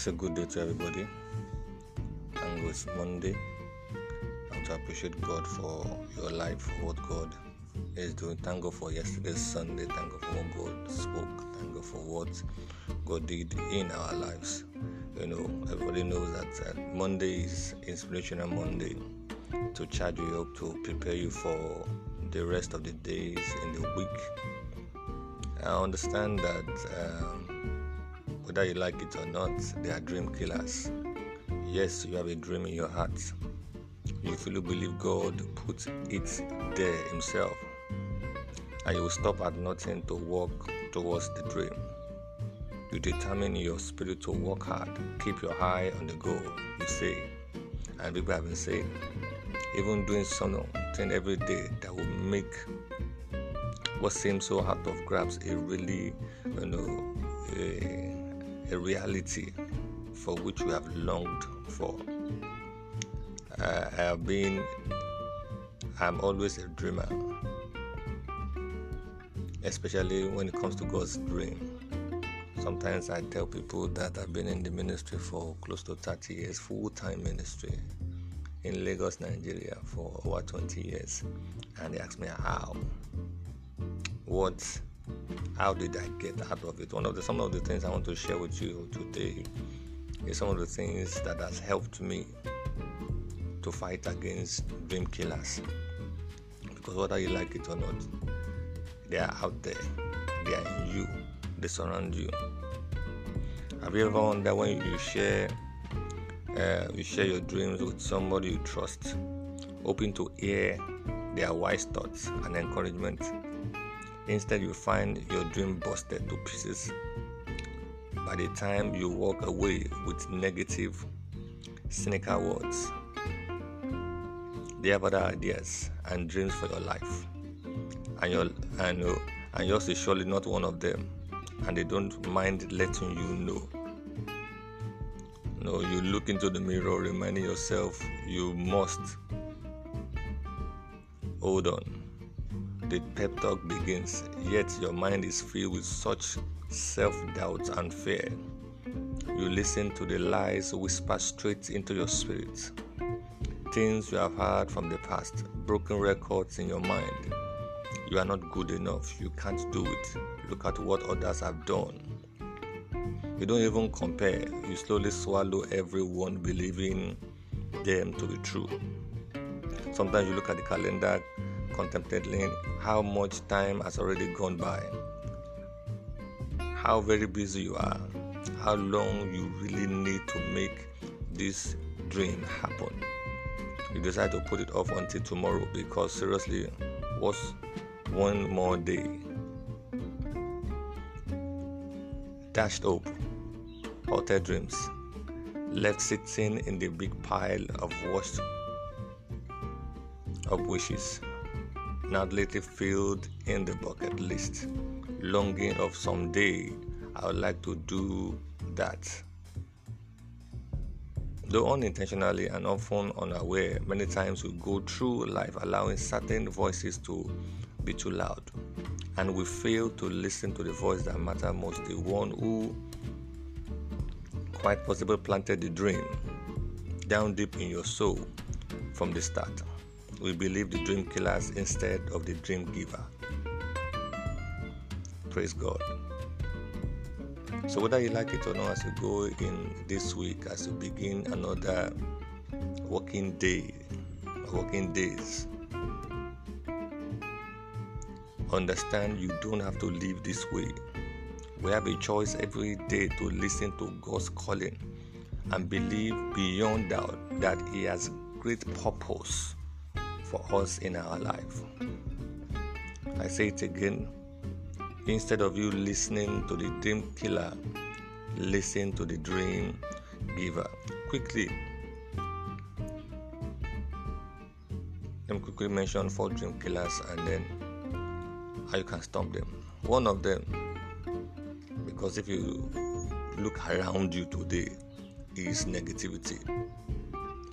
say good day to everybody. Thank God it's Monday. And to appreciate God for your life, for what God is doing. Thank God for yesterday's Sunday. Thank God for what God spoke. Thank God for what God did in our lives. You know, everybody knows that uh, Monday is Inspirational Monday to charge you up, to prepare you for the rest of the days in the week. I understand that um, whether you like it or not, they are dream killers. Yes, you have a dream in your heart. You fully believe God put it there Himself, and you will stop at nothing to walk towards the dream. You determine your spirit to work hard, keep your eye on the goal, you say. And people have been saying, even doing something every day that will make what seems so out of grasp a really, you know, a, a reality for which we have longed for. Uh, I have been, I'm always a dreamer, especially when it comes to God's dream. Sometimes I tell people that I've been in the ministry for close to 30 years, full time ministry in Lagos, Nigeria for over 20 years. And they ask me how. What how did I get out of it? One of the some of the things I want to share with you today is some of the things that has helped me to fight against dream killers. Because whether you like it or not, they are out there. They are in you. They surround you. Have you ever wondered when you share uh, you share your dreams with somebody you trust, hoping to hear their wise thoughts and encouragement? Instead, you find your dream busted to pieces. By the time you walk away with negative, cynical words, they have other ideas and dreams for your life, and your and, uh, and yours is surely not one of them, and they don't mind letting you know. No, you look into the mirror, reminding yourself you must hold on the pep talk begins, yet your mind is filled with such self doubt and fear. You listen to the lies whispered straight into your spirit. Things you have heard from the past, broken records in your mind. You are not good enough, you can't do it. Look at what others have done. You don't even compare, you slowly swallow everyone believing them to be true. Sometimes you look at the calendar contemplating how much time has already gone by, how very busy you are, how long you really need to make this dream happen. You decide to put it off until tomorrow because seriously, what's one more day? Dashed hope, hotel dreams, left sitting in the big pile of washed of wishes not lately filled in the bucket list, longing of someday I would like to do that. Though unintentionally and often unaware, many times we go through life allowing certain voices to be too loud, and we fail to listen to the voice that matters most, the one who quite possibly planted the dream down deep in your soul from the start we believe the dream killers instead of the dream giver. Praise God. So, whether you like it or not, as you go in this week, as you begin another working day, working days, understand you don't have to live this way. We have a choice every day to listen to God's calling and believe beyond doubt that He has great purpose for us in our life. I say it again. Instead of you listening to the dream killer, listen to the dream giver. Quickly, let me quickly mention four dream killers and then how you can stop them. One of them, because if you look around you today, is negativity.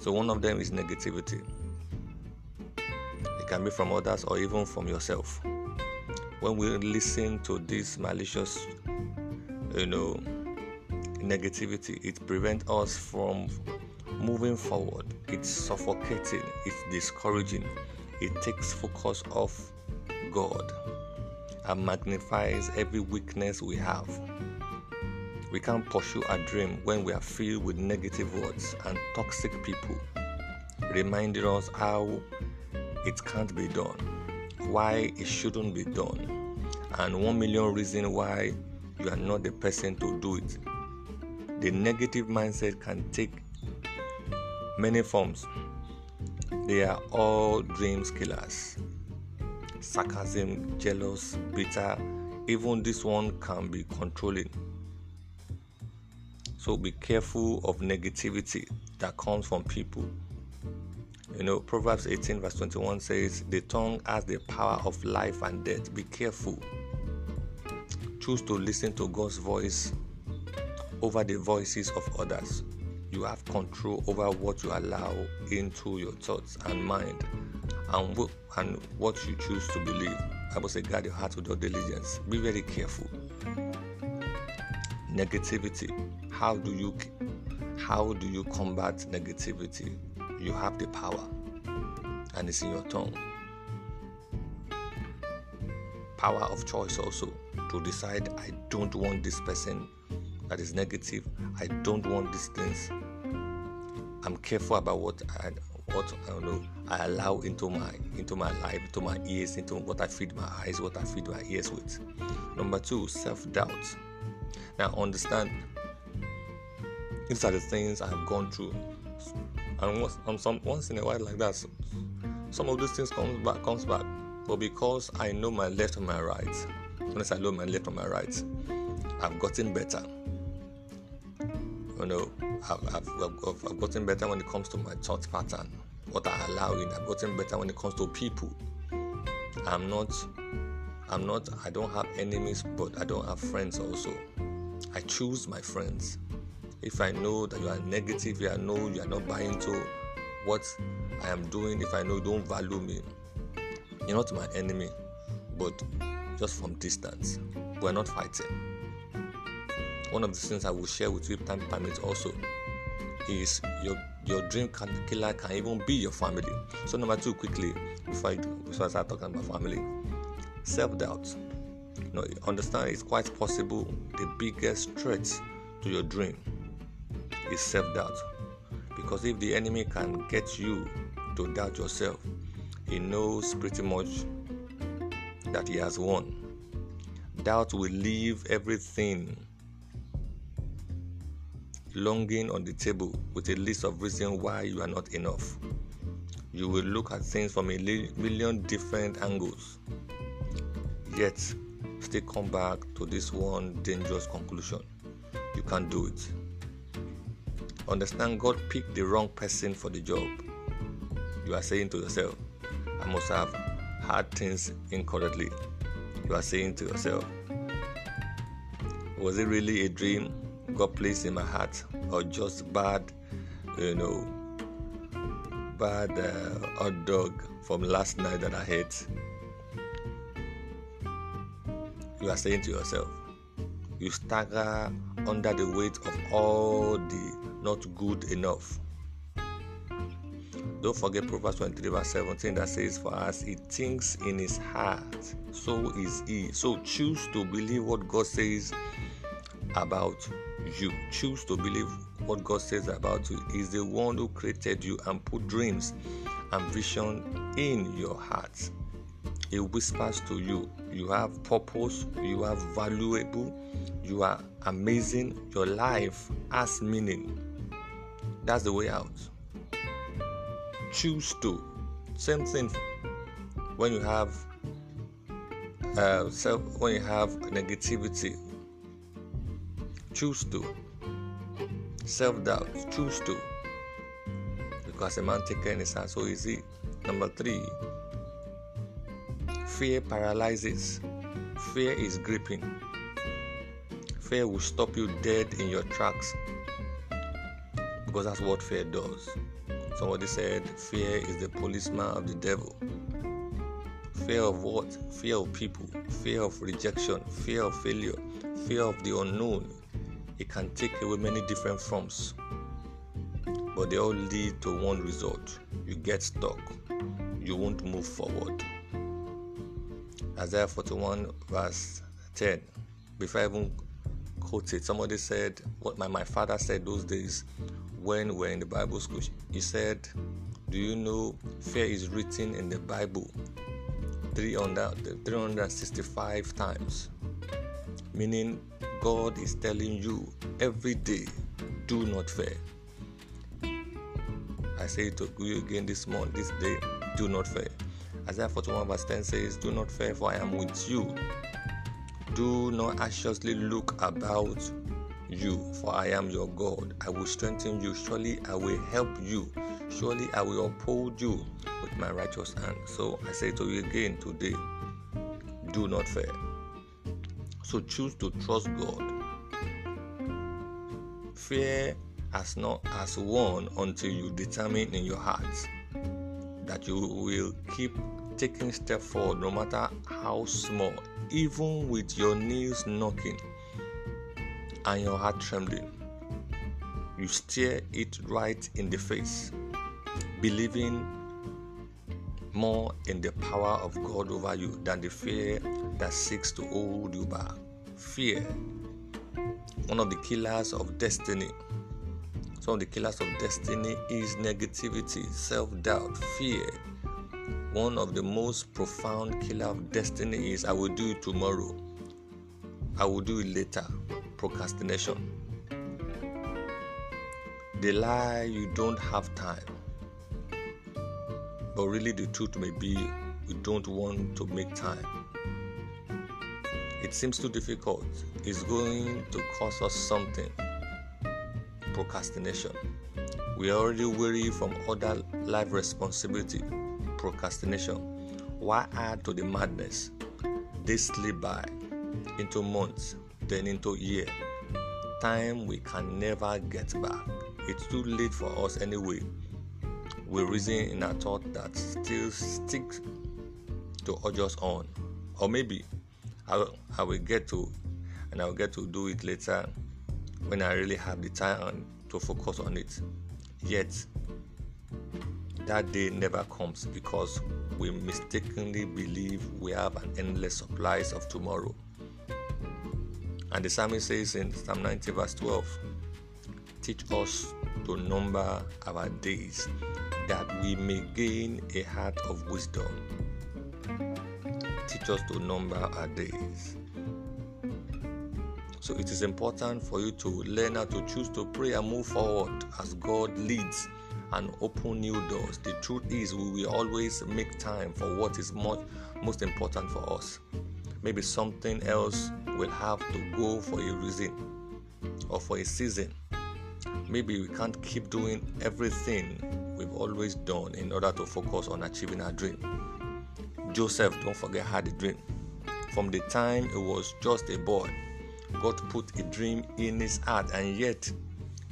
So one of them is negativity. It can be from others or even from yourself. When we listen to this malicious, you know, negativity. It prevents us from moving forward. It's suffocating. It's discouraging. It takes focus off God and magnifies every weakness we have. We can't pursue a dream when we are filled with negative words and toxic people, reminding us how it can't be done, why it shouldn't be done, and one million reasons why you are not the person to do it. The negative mindset can take many forms. They are all dreams killers. Sarcasm, jealous, bitter, even this one can be controlling. So be careful of negativity that comes from people. You know, Proverbs 18, verse 21 says, The tongue has the power of life and death. Be careful. Choose to listen to God's voice over the voices of others. You have control over what you allow into your thoughts and mind and, and what you choose to believe. I will say, guard your heart with your diligence. Be very careful. Negativity. How do you how do you combat negativity? You have the power, and it's in your tongue. Power of choice also to decide I don't want this person that is negative. I don't want these things. I'm careful about what I what I know I allow into my into my life, into my ears, into what I feed my eyes, what I feed my ears with. Number two, self-doubt. Now understand these are the things I have gone through. And once, um, some, once in a while like that, so, some of those things comes back comes back. But because I know my left and my right, once I know my left and my right, I've gotten better. You know, I've, I've, I've, I've gotten better when it comes to my thought pattern, what I allow in. I've gotten better when it comes to people. I'm not, I'm not, I don't have enemies, but I don't have friends also. I choose my friends. If I know that you are negative, if I know you are not buying into what I am doing, if I know you don't value me, you're not my enemy, but just from distance. We're not fighting. One of the things I will share with you, time permits also, is your your dream killer can even be your family. So number two, quickly before I, before I start talking about family, self doubt. You know, understand it's quite possible the biggest threat to your dream is self doubt. Because if the enemy can get you to doubt yourself, he knows pretty much that he has won. Doubt will leave everything longing on the table with a list of reasons why you are not enough. You will look at things from a million different angles, yet still come back to this one dangerous conclusion. You can't do it. Understand God picked the wrong person for the job. You are saying to yourself, I must have had things incorrectly. You are saying to yourself, was it really a dream God placed in my heart or just bad, you know, bad uh, hot dog from last night that I ate? You are saying to yourself, you stagger under the weight of all the not good enough. Don't forget Proverbs 23, verse 17 that says, For as he thinks in his heart, so is he. So choose to believe what God says about you. Choose to believe what God says about you. He's the one who created you and put dreams and vision in your heart. He whispers to you, you have purpose, you are valuable, you are amazing, your life has meaning. That's the way out. Choose to. Same thing when you have uh, self when you have negativity choose to. Self doubt, choose to. Because a man taken in his so easy. Number three, fear paralyzes. Fear is gripping. Fear will stop you dead in your tracks because that's what fear does. Somebody said, Fear is the policeman of the devil. Fear of what? Fear of people, fear of rejection, fear of failure, fear of the unknown it can take away many different forms, but they all lead to one result you get stuck, you won't move forward. Isaiah 41, verse 10. Before I even quote it, somebody said, What my, my father said those days when we were in the Bible school. He said, Do you know fear is written in the Bible 300, 365 times? Meaning, God is telling you every day, do not fear. I say it to you again this morning, this day, do not fear. Isaiah 41 verse 10 says, Do not fear, for I am with you. Do not anxiously look about you, for I am your God. I will strengthen you. Surely I will help you. Surely I will uphold you with my righteous hand. So I say to you again today, do not fear. So choose to trust God. Fear has not as won until you determine in your heart that you will keep taking step forward no matter how small, even with your knees knocking and your heart trembling. You stare it right in the face, believing more in the power of God over you than the fear that seeks to hold you back. Fear, one of the killers of destiny. Some of the killers of destiny is negativity, self doubt, fear. One of the most profound killer of destiny is I will do it tomorrow. I will do it later. Procrastination. The lie you don't have time. But really, the truth may be we don't want to make time. It seems too difficult. It's going to cost us something procrastination. We are already weary from other life responsibility, procrastination. Why add to the madness? They slip by into months, then into year. Time we can never get back. It's too late for us anyway. We reason in our thought that still sticks to urge us on. Or maybe I will, I will get to and I will get to do it later when I really have the time to focus on it. Yet, that day never comes because we mistakenly believe we have an endless supplies of tomorrow. And the psalmist says in Psalm 90, verse 12, Teach us to number our days that we may gain a heart of wisdom. Teach us to number our days so it is important for you to learn how to choose to pray and move forward as God leads and open new doors. The truth is, we will always make time for what is most, most important for us. Maybe something else will have to go for a reason or for a season. Maybe we can't keep doing everything we've always done in order to focus on achieving our dream. Joseph, don't forget, had a dream. From the time he was just a boy, God put a dream in his heart, and yet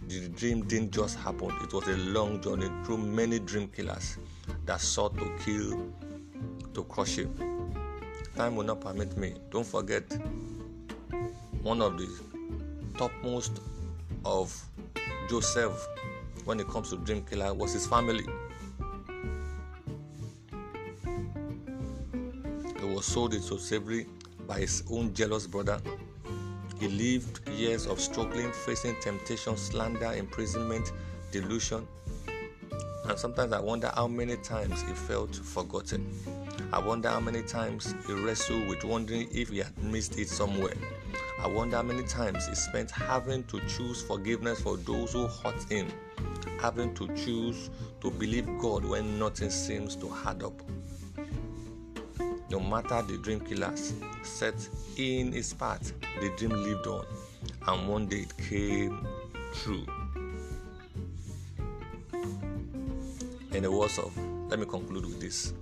the dream didn't just happen. It was a long journey through many dream killers that sought to kill, to crush him. Time will not permit me. Don't forget, one of the topmost of Joseph when it comes to dream killer was his family. He was sold into slavery by his own jealous brother he lived years of struggling, facing temptation, slander, imprisonment, delusion. And sometimes I wonder how many times he felt forgotten. I wonder how many times he wrestled with wondering if he had missed it somewhere. I wonder how many times he spent having to choose forgiveness for those who hurt him, having to choose to believe God when nothing seems to add up. No matter the dream killers set in his path, the dream lived on, and one day it came true. In the words of, let me conclude with this.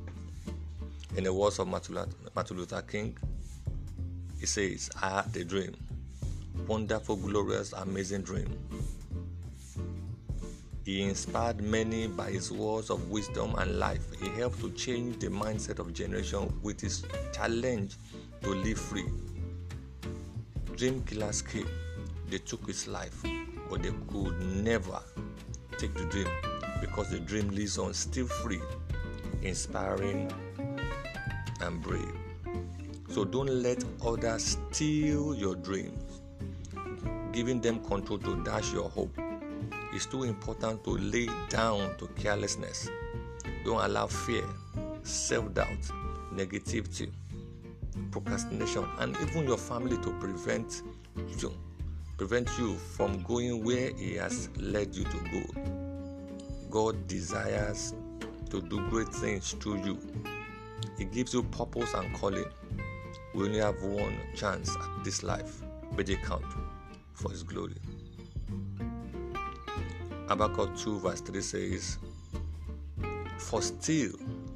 In the words of Martin Luther King, he says, I had a dream. Wonderful, glorious, amazing dream. He inspired many by his words of wisdom and life. He helped to change the mindset of generation with his challenge to live free. Dream killers came, they took his life, but they could never take the dream because the dream lives on still free, inspiring, and brave. So don't let others steal your dreams. Giving them control to dash your hope is too important to lay down to carelessness. Don't allow fear, self doubt, negativity, procrastination, and even your family to prevent you prevent you from going where he has led you to go. God desires to do great things through you. He gives you purpose and calling. We only have one chance at this life, but they count for His glory. Habakkuk 2 verse 3 says, For still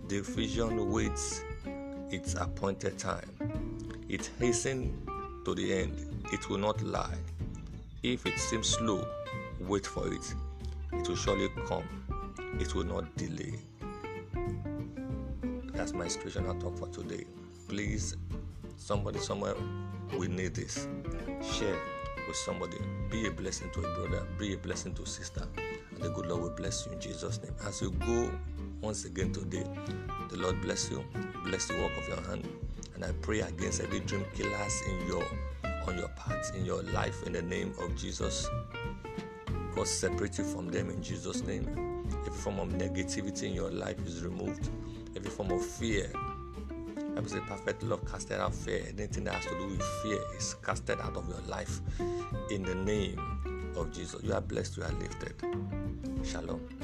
the vision waits its appointed time. It hastens to the end. It will not lie. If it seems slow, wait for it. It will surely come. It will not delay. That's my inspirational talk for today. Please, somebody somewhere we need this. Share with somebody. Be a blessing to a brother. Be a blessing to a sister. And the good Lord will bless you in Jesus' name. As you go once again today, the Lord bless you. Bless the work of your hand. And I pray against every dream killers in your on your path, in your life, in the name of Jesus. God separate you from them in Jesus' name. Every form of negativity in your life is removed. Every form of fear. I would say perfect love casted out fear. Anything that has to do with fear is casted out of your life in the name of Jesus. You are blessed, you are lifted. Shalom.